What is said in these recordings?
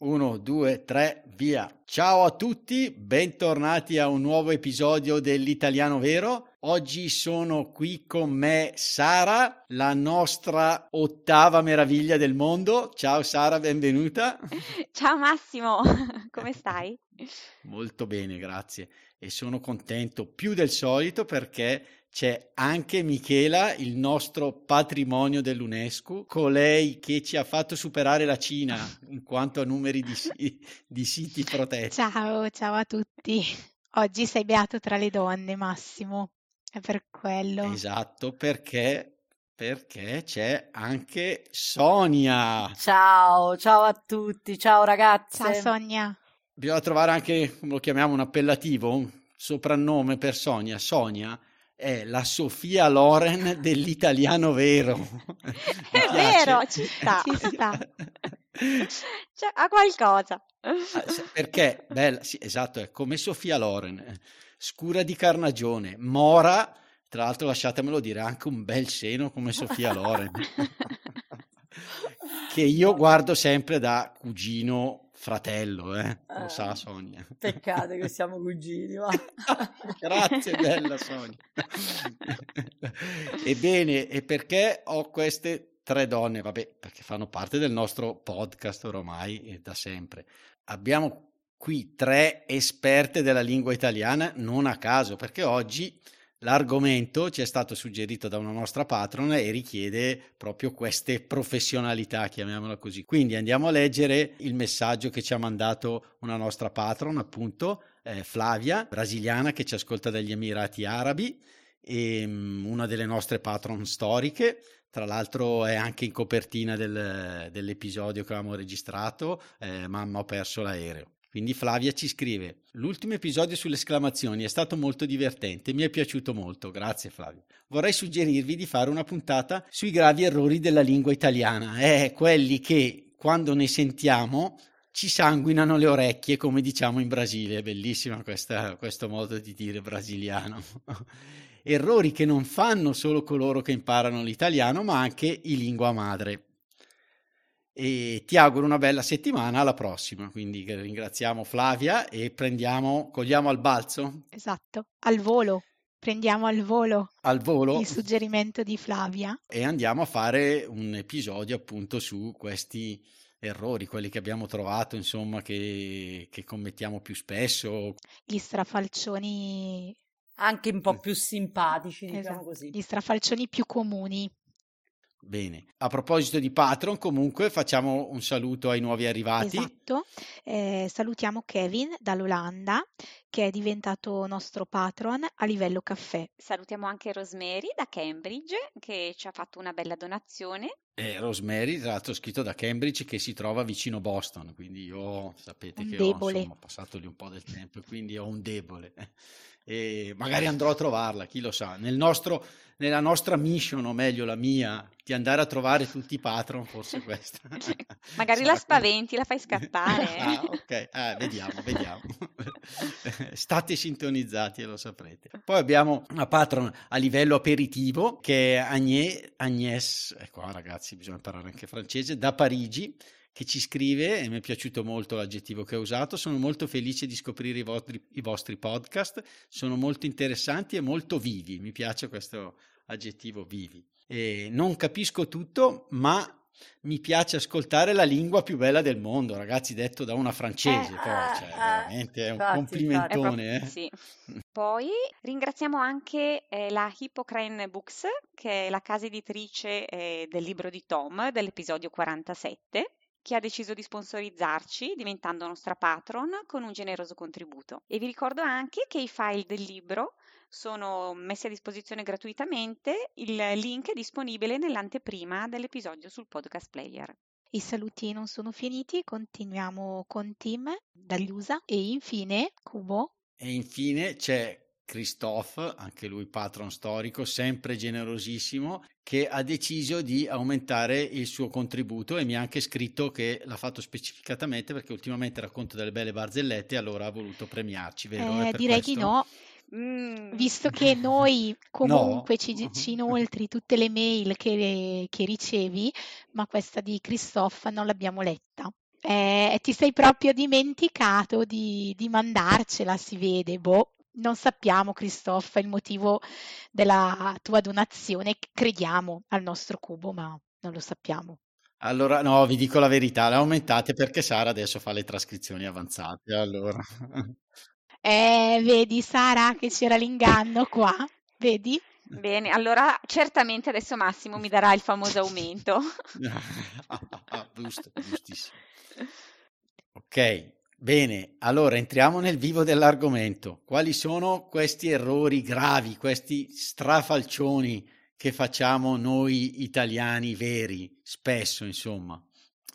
Uno, due, tre, via. Ciao a tutti, bentornati a un nuovo episodio dell'Italiano Vero. Oggi sono qui con me Sara, la nostra ottava meraviglia del mondo. Ciao Sara, benvenuta. Ciao Massimo, come stai? Molto bene, grazie. E sono contento più del solito perché c'è anche Michela, il nostro patrimonio dell'UNESCO, colei che ci ha fatto superare la Cina in quanto a numeri di, di siti protetti. Ciao, ciao a tutti. Oggi sei beato tra le donne, Massimo. È per quello. Esatto, perché perché c'è anche Sonia. Ciao, ciao a tutti, ciao ragazzi. Ciao Sonia. Bisogna trovare anche, come lo chiamiamo, un appellativo, un soprannome per Sonia. Sonia è la Sofia Loren dell'italiano vero. è vero, ci sta, ci sta. Cioè, ha qualcosa. Ah, perché, bella, sì, esatto, è come Sofia Loren, scura di carnagione, mora, tra l'altro lasciatemelo dire, anche un bel seno come Sofia Loren, che io guardo sempre da cugino fratello, eh? lo eh, sa Sonia. Peccato che siamo cugini, va. Grazie, bella Sonia. Ebbene, e perché ho queste tre donne? Vabbè, perché fanno parte del nostro podcast ormai e da sempre. Abbiamo qui tre esperte della lingua italiana, non a caso, perché oggi L'argomento ci è stato suggerito da una nostra patron e richiede proprio queste professionalità, chiamiamola così. Quindi andiamo a leggere il messaggio che ci ha mandato una nostra patron, appunto, eh, Flavia, brasiliana che ci ascolta dagli Emirati Arabi e um, una delle nostre patron storiche. Tra l'altro è anche in copertina del, dell'episodio che avevamo registrato, eh, Mamma ho perso l'aereo. Quindi Flavia ci scrive: L'ultimo episodio sulle esclamazioni è stato molto divertente, mi è piaciuto molto. Grazie Flavia. Vorrei suggerirvi di fare una puntata sui gravi errori della lingua italiana, eh, quelli che quando ne sentiamo ci sanguinano le orecchie, come diciamo in Brasile. È bellissima questa, questo modo di dire brasiliano. Errori che non fanno solo coloro che imparano l'italiano, ma anche i lingua madre e ti auguro una bella settimana alla prossima. Quindi ringraziamo Flavia e prendiamo, cogliamo al balzo. Esatto, al volo. Prendiamo al volo, al volo il suggerimento di Flavia e andiamo a fare un episodio appunto su questi errori, quelli che abbiamo trovato, insomma, che, che commettiamo più spesso. Gli strafalcioni anche un po' più simpatici, diciamo esatto. così. Gli strafalcioni più comuni. Bene, a proposito di Patron, comunque facciamo un saluto ai nuovi arrivati. Esatto, eh, salutiamo Kevin dall'Olanda che è diventato nostro patron a livello caffè. Salutiamo anche Rosemary da Cambridge che ci ha fatto una bella donazione. Eh, Rosemary, tra l'altro scritto da Cambridge che si trova vicino Boston, quindi io sapete un che debole. ho insomma, passato lì un po' del tempo, quindi ho un debole. E magari andrò a trovarla, chi lo sa. Nel nostro nella nostra mission, o meglio la mia, di andare a trovare tutti i patron, forse questa. Magari la spaventi, la fai scappare. ah, ok, ah, vediamo, vediamo. State sintonizzati e lo saprete. Poi abbiamo una patron a livello aperitivo che è Agnès, Agnès, ecco ragazzi, bisogna imparare anche francese, da Parigi che ci scrive e mi è piaciuto molto l'aggettivo che ha usato. Sono molto felice di scoprire i vostri, i vostri, podcast, sono molto interessanti e molto vivi. Mi piace questo aggettivo vivi. E non capisco tutto, ma mi piace ascoltare la lingua più bella del mondo, ragazzi, detto da una francese. Eh, poi, cioè, eh, veramente è un infatti, complimentone. Infatti, eh. sì. Poi ringraziamo anche eh, la Hippocrane Books, che è la casa editrice eh, del libro di Tom, dell'episodio 47 che ha deciso di sponsorizzarci diventando nostra patron con un generoso contributo. E vi ricordo anche che i file del libro sono messi a disposizione gratuitamente, il link è disponibile nell'anteprima dell'episodio sul podcast player. I saluti non sono finiti, continuiamo con Tim dagli USA e infine Cubo. E infine c'è Christophe, anche lui patron storico, sempre generosissimo, che ha deciso di aumentare il suo contributo e mi ha anche scritto che l'ha fatto specificatamente perché ultimamente racconta delle belle barzellette e allora ha voluto premiarci, vero? Eh, direi questo... di no. Mm. Visto che noi comunque No. ci, ci inoltri tutte le mail che, che ricevi, ma questa di Christophe non l'abbiamo letta. Eh, ti sei proprio dimenticato di, di mandarcela, si vede. Boh, non sappiamo, Christophe, il motivo della tua donazione. Crediamo al nostro cubo, ma non lo sappiamo. Allora, no, vi dico la verità, le aumentate perché Sara adesso fa le trascrizioni avanzate, allora... Eh, vedi, Sara, che c'era l'inganno qua, vedi? Bene, allora certamente adesso Massimo mi darà il famoso aumento. Giusto, giustissimo. Ok, bene, allora entriamo nel vivo dell'argomento. Quali sono questi errori gravi, questi strafalcioni che facciamo noi italiani veri, spesso, insomma?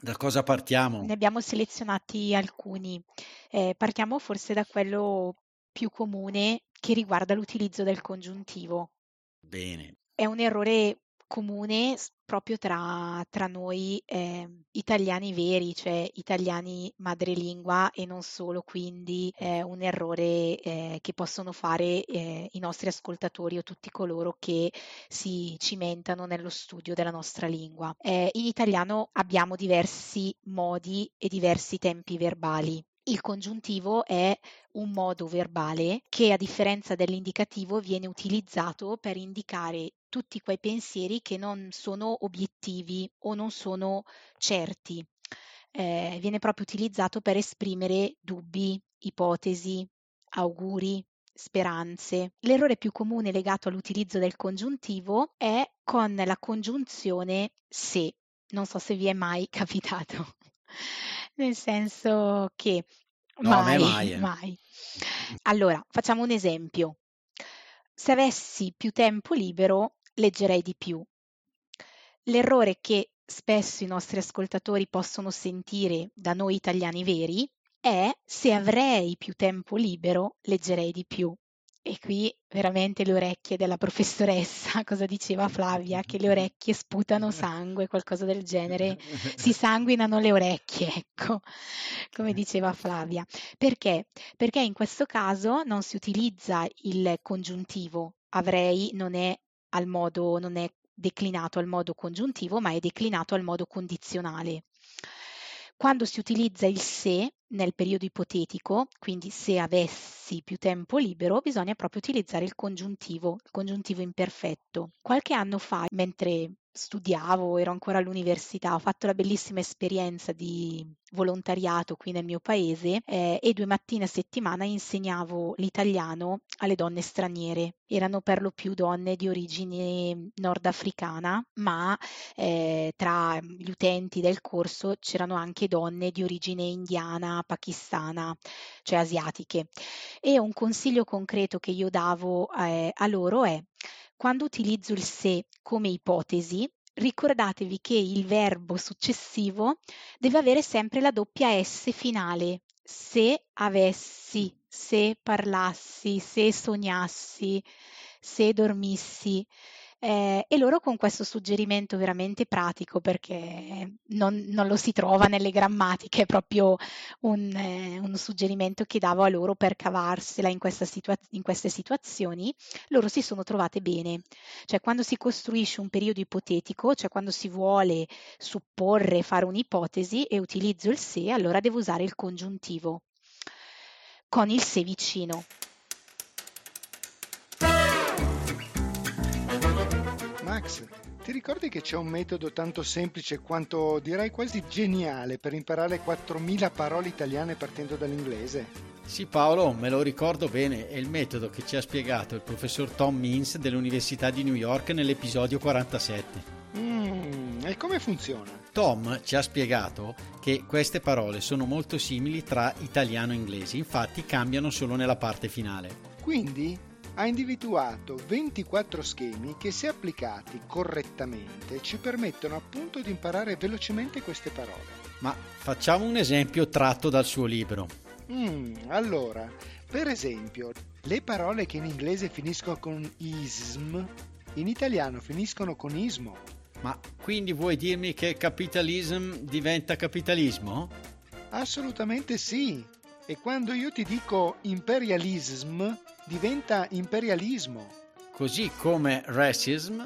Da cosa partiamo? Ne abbiamo selezionati alcuni. Eh, partiamo forse da quello più comune che riguarda l'utilizzo del congiuntivo. Bene, È un errore comune proprio tra, tra noi eh, italiani veri, cioè italiani madrelingua e non solo, quindi è un errore eh, che possono fare eh, i nostri ascoltatori o tutti coloro che si cimentano nello studio della nostra lingua. Eh, in italiano abbiamo diversi modi e diversi tempi verbali. Il congiuntivo è un modo verbale che, a differenza dell'indicativo, viene utilizzato per indicare tutti quei pensieri che non sono obiettivi o non sono certi. Eh, viene proprio utilizzato per esprimere dubbi, ipotesi, auguri, speranze. L'errore più comune legato all'utilizzo del congiuntivo è con la congiunzione se. Non so se vi è mai capitato. Nel senso che No, a me mai, mai, eh. mai. Allora, facciamo un esempio. Se avessi più tempo libero, leggerei di più. L'errore che spesso i nostri ascoltatori possono sentire da noi italiani veri è se avrei più tempo libero, leggerei di più. E qui veramente le orecchie della professoressa, cosa diceva Flavia? Che le orecchie sputano sangue, qualcosa del genere. Si sanguinano le orecchie, ecco, come diceva Flavia. Perché? Perché in questo caso non si utilizza il congiuntivo. Avrei non è al modo, non è declinato al modo congiuntivo, ma è declinato al modo condizionale. Quando si utilizza il se nel periodo ipotetico, quindi se avessi più tempo libero, bisogna proprio utilizzare il congiuntivo, il congiuntivo imperfetto. Qualche anno fa, mentre studiavo, ero ancora all'università, ho fatto la bellissima esperienza di volontariato qui nel mio paese eh, e due mattine a settimana insegnavo l'italiano alle donne straniere. Erano per lo più donne di origine nordafricana, ma eh, tra gli utenti del corso c'erano anche donne di origine indiana, pakistana, cioè asiatiche. E un consiglio concreto che io davo eh, a loro è quando utilizzo il se come ipotesi, ricordatevi che il verbo successivo deve avere sempre la doppia S finale. Se avessi, se parlassi, se sognassi, se dormissi. Eh, e loro con questo suggerimento veramente pratico, perché non, non lo si trova nelle grammatiche, è proprio un, eh, un suggerimento che davo a loro per cavarsela in, situa- in queste situazioni, loro si sono trovate bene. Cioè quando si costruisce un periodo ipotetico, cioè quando si vuole supporre, fare un'ipotesi e utilizzo il se, allora devo usare il congiuntivo con il se vicino. Max, ti ricordi che c'è un metodo tanto semplice quanto direi quasi geniale per imparare 4.000 parole italiane partendo dall'inglese? Sì Paolo, me lo ricordo bene, è il metodo che ci ha spiegato il professor Tom Means dell'Università di New York nell'episodio 47. Mmm, e come funziona? Tom ci ha spiegato che queste parole sono molto simili tra italiano e inglese, infatti cambiano solo nella parte finale. Quindi ha individuato 24 schemi che se applicati correttamente ci permettono appunto di imparare velocemente queste parole. Ma facciamo un esempio tratto dal suo libro. Mm, allora, per esempio, le parole che in inglese finiscono con ism, in italiano finiscono con ismo. Ma quindi vuoi dirmi che capitalism diventa capitalismo? Assolutamente sì. E quando io ti dico imperialism, diventa imperialismo. Così come racism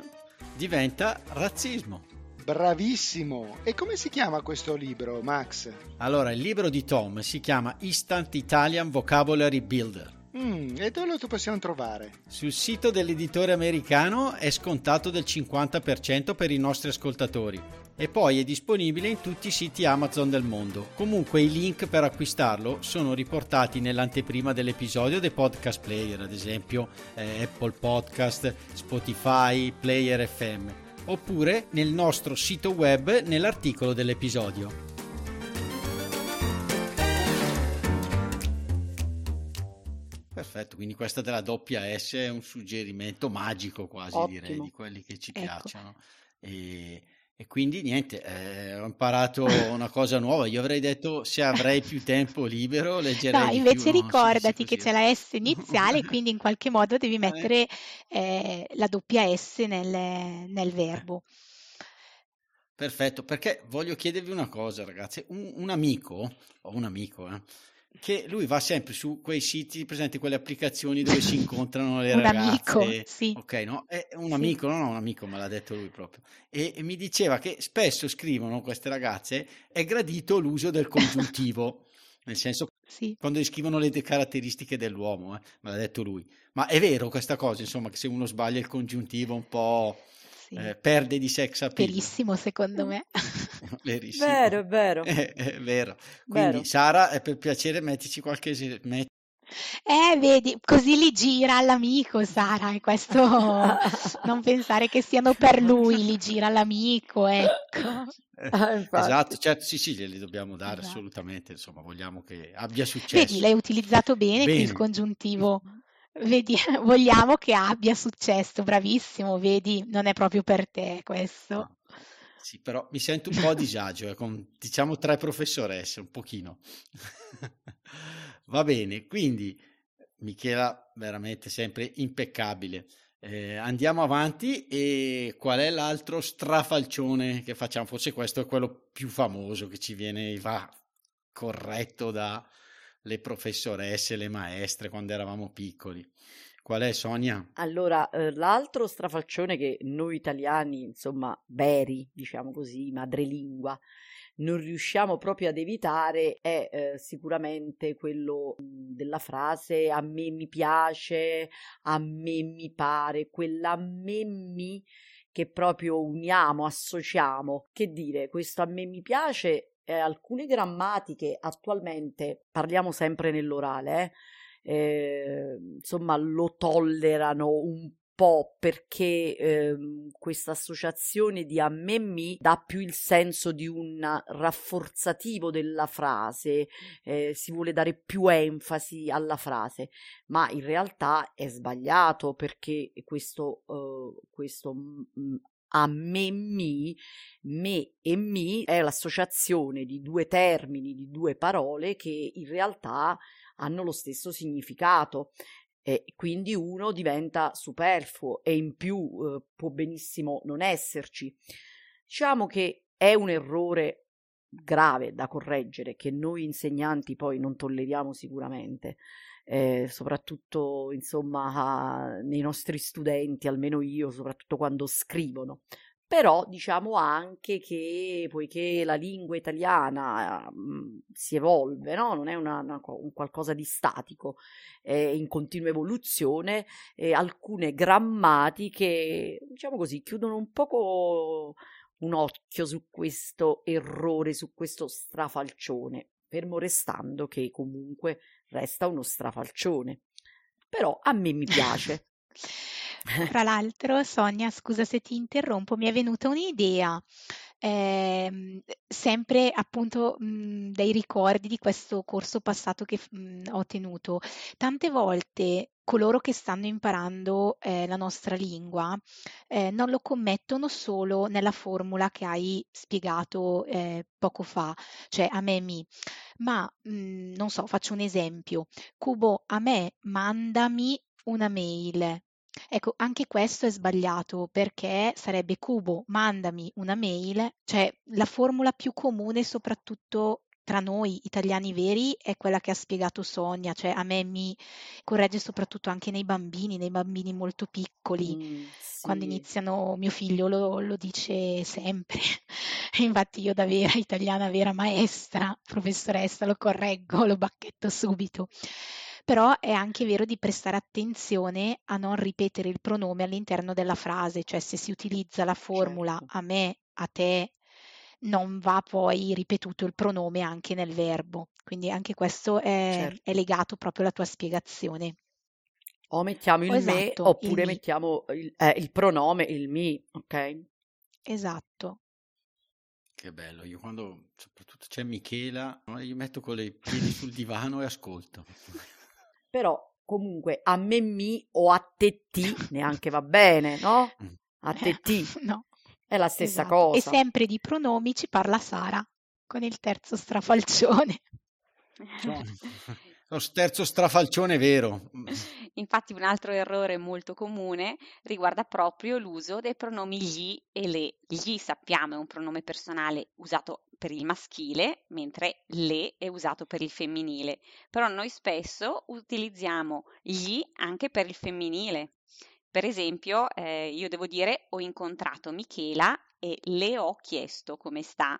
diventa razzismo. Bravissimo! E come si chiama questo libro, Max? Allora, il libro di Tom si chiama Instant Italian Vocabulary Builder. E dove lo possiamo trovare? Sul sito dell'editore americano è scontato del 50% per i nostri ascoltatori e poi è disponibile in tutti i siti Amazon del mondo. Comunque i link per acquistarlo sono riportati nell'anteprima dell'episodio dei podcast player, ad esempio eh, Apple Podcast, Spotify, Player FM, oppure nel nostro sito web nell'articolo dell'episodio. Perfetto, quindi questa della doppia S è un suggerimento magico quasi Ottimo. direi di quelli che ci Ecco. piacciono. E, e quindi niente, eh, ho imparato una cosa nuova. Io avrei detto se avrei più tempo libero leggerei No, invece più, ricordati che c'è la S iniziale, quindi in qualche modo devi mettere eh, la doppia S nel, nel verbo. Perfetto, perché voglio chiedervi una cosa, ragazzi. Un, un amico, ho un amico, eh, che lui va sempre su quei siti, presenti quelle applicazioni dove si incontrano le Un ragazze. amico, sì. Ok, no? È un Sì. amico, no, no, un amico, me l'ha detto lui proprio. E, e mi diceva che spesso scrivono queste ragazze, è gradito l'uso del congiuntivo, nel senso Sì. quando descrivono le caratteristiche dell'uomo, eh, me l'ha detto lui. Ma è vero questa cosa, insomma, che se uno sbaglia il congiuntivo un po' Sì. eh, perde di sex appeal. Verissimo, secondo me. Verissimo. Vero, è vero. È, è vero. Quindi, Vero. Sara, è per piacere, mettici qualche. ese- met- Eh, vedi, così li gira all'amico, Sara, e questo non pensare che siano per lui, li gira all'amico, ecco. Ah. Esatto, certo, sì, sì, glieli dobbiamo dare Esatto. assolutamente. Insomma, vogliamo che abbia successo. Vedi, l'hai utilizzato bene qui il Bene. congiuntivo. Vedi, vogliamo che abbia successo, bravissimo, vedi, non è proprio per te questo. Sì, però mi sento un po' a disagio, eh, con diciamo tre professoresse, un pochino. Va bene, quindi Michela veramente sempre impeccabile. Eh, andiamo avanti e qual è l'altro strafalcione che facciamo? Forse questo è quello più famoso che ci viene, va corretto dalle professoresse, le maestre quando eravamo piccoli. Qual è Sonia? Allora, eh, l'altro strafalcione che noi italiani, insomma, veri, diciamo così, madrelingua, non riusciamo proprio ad evitare è eh, sicuramente quello mh, della frase a me mi piace, a me mi pare, quella a me mi che proprio uniamo, associamo. Che dire, questo a me mi piace, eh, alcune grammatiche attualmente, parliamo sempre nell'orale, eh, eh, insomma lo tollerano un po' perché ehm, questa associazione di a me mi dà più il senso di un rafforzativo della frase, eh, si vuole dare più enfasi alla frase, ma in realtà è sbagliato perché questo, eh, questo mm, a me mi, me e mi è l'associazione di due termini, di due parole che in realtà hanno lo stesso significato e quindi uno diventa superfluo e in più eh, può benissimo non esserci. Diciamo che è un errore grave da correggere che noi insegnanti poi non tolleriamo sicuramente. Eh, soprattutto insomma nei nostri studenti, almeno io, soprattutto quando scrivono. Però diciamo anche che poiché la lingua italiana mm, si evolve, no? non è una- una un qualcosa di statico, è in continua evoluzione, e alcune grammatiche, diciamo così, chiudono un poco un occhio su questo errore, su questo strafalcione, fermo restando che comunque resta uno strafalcione. Però a me mi piace. Tra l'altro, Sonia, scusa se ti interrompo, mi è venuta un'idea. Eh, sempre appunto mh, dei ricordi di questo corso passato che mh, ho tenuto. Tante volte coloro che stanno imparando eh, la nostra lingua eh, non lo commettono solo nella formula che hai spiegato eh, poco fa, cioè a me mi, ma mh, non so, faccio un esempio. Cubo, a me mandami una mail. Ecco, anche questo è sbagliato perché sarebbe Cubo, mandami una mail, cioè la formula più comune soprattutto tra noi italiani veri è quella che ha spiegato Sonia, cioè a me mi corregge soprattutto anche nei bambini, nei bambini molto piccoli, Mm, quando sì. iniziano, mio figlio lo, lo dice sempre, infatti io da vera italiana, vera maestra, professoressa, lo correggo, lo bacchetto subito. Però è anche vero di prestare attenzione a non ripetere il pronome all'interno della frase, cioè se si utilizza la formula Certo. a me, a te, non va poi ripetuto il pronome anche nel verbo. Quindi anche questo è, Certo. è legato proprio alla tua spiegazione. O mettiamo il me esatto, il oppure mi. mettiamo il, eh, il pronome, il mi, ok? Esatto. Che bello, io quando soprattutto c'è Michela, io metto con i piedi sul divano e ascolto. Però comunque a me mi o a te ti neanche va bene, no? Mm. A te ti no, è la stessa esatto. E cosa. sempre di pronomi ci parla Sara con il terzo strafalcione. Cioè, lo terzo strafalcione vero. Infatti un altro errore molto comune riguarda proprio l'uso dei pronomi gli e le. Gli sappiamo è un pronome personale usato per il maschile, mentre le è usato per il femminile. Però noi spesso utilizziamo gli anche per il femminile. Per esempio, eh, io devo dire ho incontrato Michela e le ho chiesto come sta.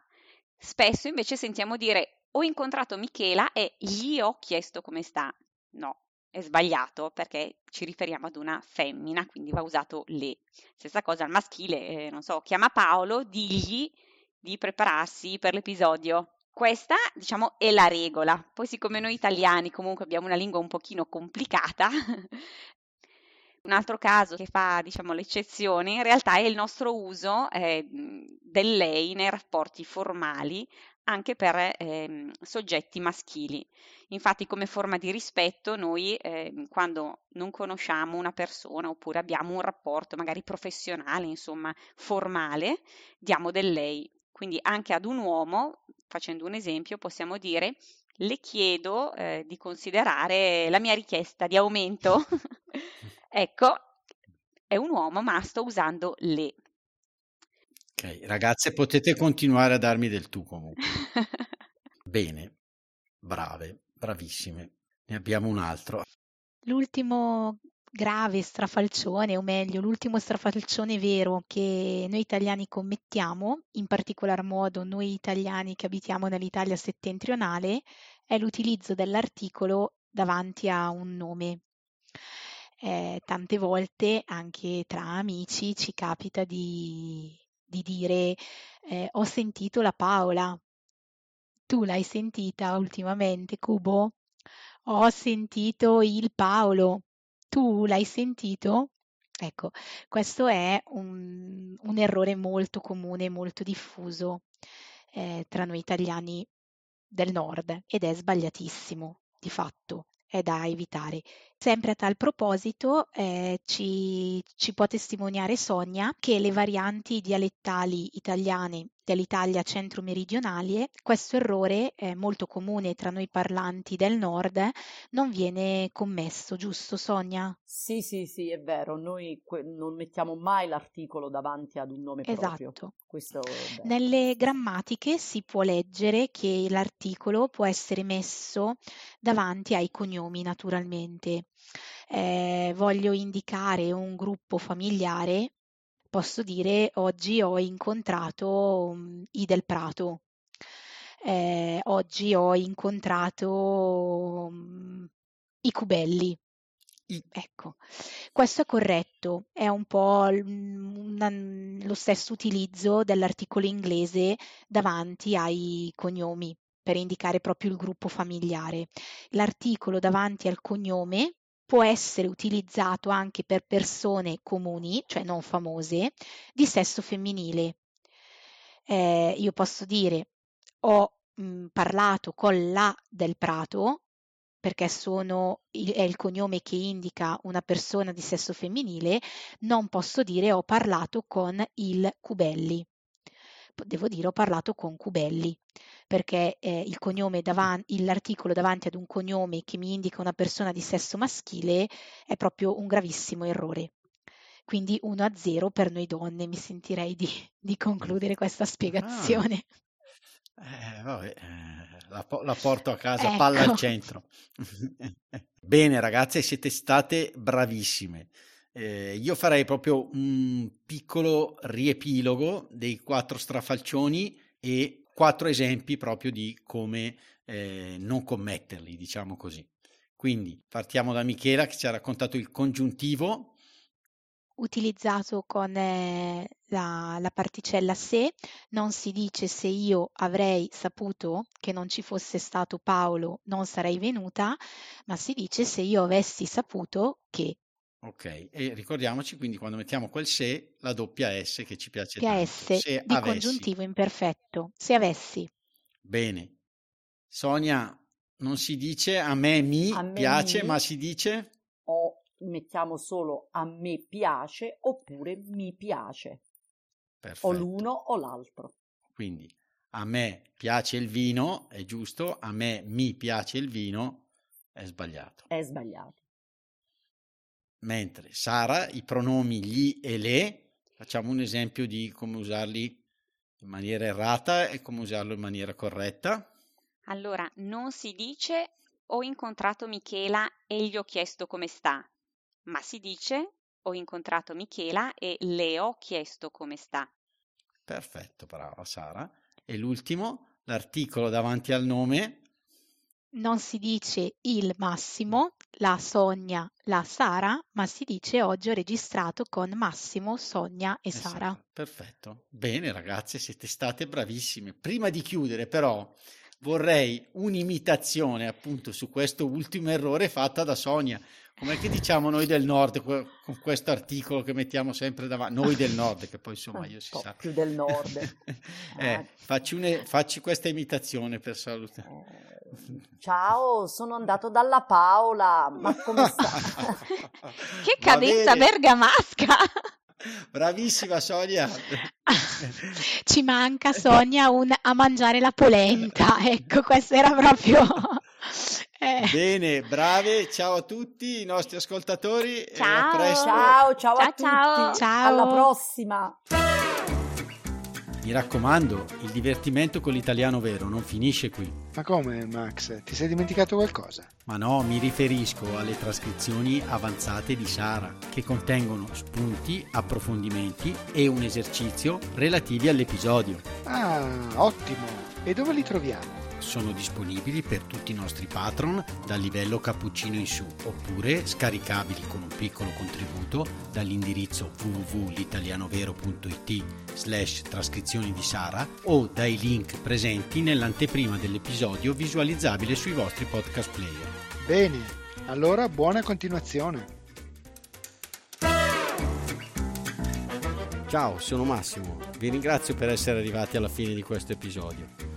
Spesso invece sentiamo dire ho incontrato Michela e gli ho chiesto come sta. No, è sbagliato perché ci riferiamo ad una femmina, quindi va usato le. Stessa cosa al maschile, eh, non so, chiama Paolo, digli di prepararsi per l'episodio. Questa, diciamo, è la regola. Poi siccome noi italiani comunque abbiamo una lingua un pochino complicata, un altro caso che fa, diciamo, l'eccezione in realtà è il nostro uso eh, del lei nei rapporti formali anche per eh, soggetti maschili. Infatti, come forma di rispetto, noi eh, quando non conosciamo una persona oppure abbiamo un rapporto magari professionale, insomma, formale, diamo del lei. Quindi anche ad un uomo, facendo un esempio, possiamo dire le chiedo eh, di considerare la mia richiesta di aumento. ecco, è un uomo, ma sto usando le. Ok, ragazze, potete continuare a darmi del tu comunque. Bene, brave, bravissime. Ne abbiamo un altro. L'ultimo grave strafalcione, o meglio, l'ultimo strafalcione vero che noi italiani commettiamo, in particolar modo noi italiani che abitiamo nell'Italia settentrionale, è l'utilizzo dell'articolo davanti a un nome. Eh, tante volte anche tra amici ci capita di, di dire eh, ho sentito la Paola. Tu l'hai sentita ultimamente, Cubo? Ho sentito il Paolo. Tu l'hai sentito? Ecco, questo è un, un errore molto comune, molto diffuso eh, tra noi italiani del nord ed è sbagliatissimo, di fatto, è da evitare. Sempre a tal proposito eh, ci, ci può testimoniare Sonia che le varianti dialettali italiane dell'Italia centro-meridionale, questo errore è molto comune tra noi parlanti del nord, non viene commesso, giusto Sonia? Sì, sì, sì, è vero, noi que- non mettiamo mai l'articolo davanti ad un nome proprio. Esatto. Nelle grammatiche si può leggere che l'articolo può essere messo davanti ai cognomi, naturalmente. Eh, voglio indicare un gruppo familiare, posso dire oggi ho incontrato um, I del Prato. Eh, oggi ho incontrato um, i Cubelli. Ecco, questo è corretto, è un po' l- una- lo stesso utilizzo dell'articolo inglese davanti ai cognomi per indicare proprio il gruppo familiare. L'articolo davanti al cognome può essere utilizzato anche per persone comuni, cioè non famose, di sesso femminile. eh, io posso dire ho mh, parlato con la del Prato perché sono, è il cognome che indica una persona di sesso femminile, non posso dire ho parlato con il Cubelli. Devo dire ho parlato con Cubelli, perché eh, il cognome davanti, l'articolo davanti ad un cognome che mi indica una persona di sesso maschile è proprio un gravissimo errore. Quindi 1 a 0 per noi donne, mi sentirei di, di concludere questa Ah, spiegazione. eh, vabbè, eh, la, la porto a casa, Ecco. palla al centro. Bene, ragazze, siete state bravissime. Eh, io farei proprio un piccolo riepilogo dei quattro strafalcioni e quattro esempi proprio di come eh, non commetterli, diciamo così. Quindi partiamo da Michela che ci ha raccontato il congiuntivo. Utilizzato con eh, la, la particella se, non si dice se io avrei saputo che non ci fosse stato Paolo non sarei venuta, ma si dice se io avessi saputo che. Ok, e ricordiamoci quindi quando mettiamo quel se, la doppia S che ci piace Che tanto. S Se di avessi. congiuntivo imperfetto. Se avessi. Bene. Sonia, non si dice a me mi A me piace, mi. ma si dice O mettiamo solo a me piace oppure mi piace. O perfetto. l'uno o l'altro. Quindi a me piace il vino, è giusto, a me mi piace il vino, è sbagliato. È sbagliato. Mentre Sara, i pronomi gli e le, facciamo un esempio di come usarli in maniera errata e come usarlo in maniera corretta. Allora, non si dice ho incontrato Michela e gli ho chiesto come sta, ma si dice ho incontrato Michela e le ho chiesto come sta. Perfetto, brava Sara. E l'ultimo, l'articolo davanti al nome, Non si dice il Massimo, la Sonia, la Sara, ma si dice oggi ho registrato con Massimo, Sonia e Sara. Sara. Perfetto. Bene ragazze, siete state bravissime. Prima di chiudere però vorrei un'imitazione appunto su questo ultimo errore fatta da Sonia. Com'è che diciamo noi del nord con questo articolo che mettiamo sempre davanti? Noi del nord, che poi insomma io Un si po' sa. più del nord. eh, facci, une- facci questa imitazione per salutare. Eh, Ciao, sono andato dalla Paola, ma come sta? Che cadenza bergamasca! Bravissima Sonia. Ci manca Sonia un a mangiare la polenta, ecco, questo era proprio... eh. Bene, brave, ciao a tutti i nostri ascoltatori. e a Ciao. presto. Ciao, ciao a Ciao, tutti. ciao. Ciao. Alla prossima. Mi raccomando, il divertimento con l'italiano vero non finisce qui. Ma come, Max? Ti sei dimenticato qualcosa? Ma no, mi riferisco alle trascrizioni avanzate di Sara, che contengono spunti, approfondimenti e un esercizio relativi all'episodio. Ah, ottimo! E dove li troviamo? Sono disponibili per tutti i nostri patron dal livello cappuccino in su, oppure scaricabili con un piccolo contributo dall'indirizzo www.litalianovero.it slash trascrizioni di Sara o dai link presenti nell'anteprima dell'episodio visualizzabile sui vostri podcast player. Bene, allora buona continuazione. Ciao, sono Massimo. Vi ringrazio per essere arrivati alla fine di questo episodio.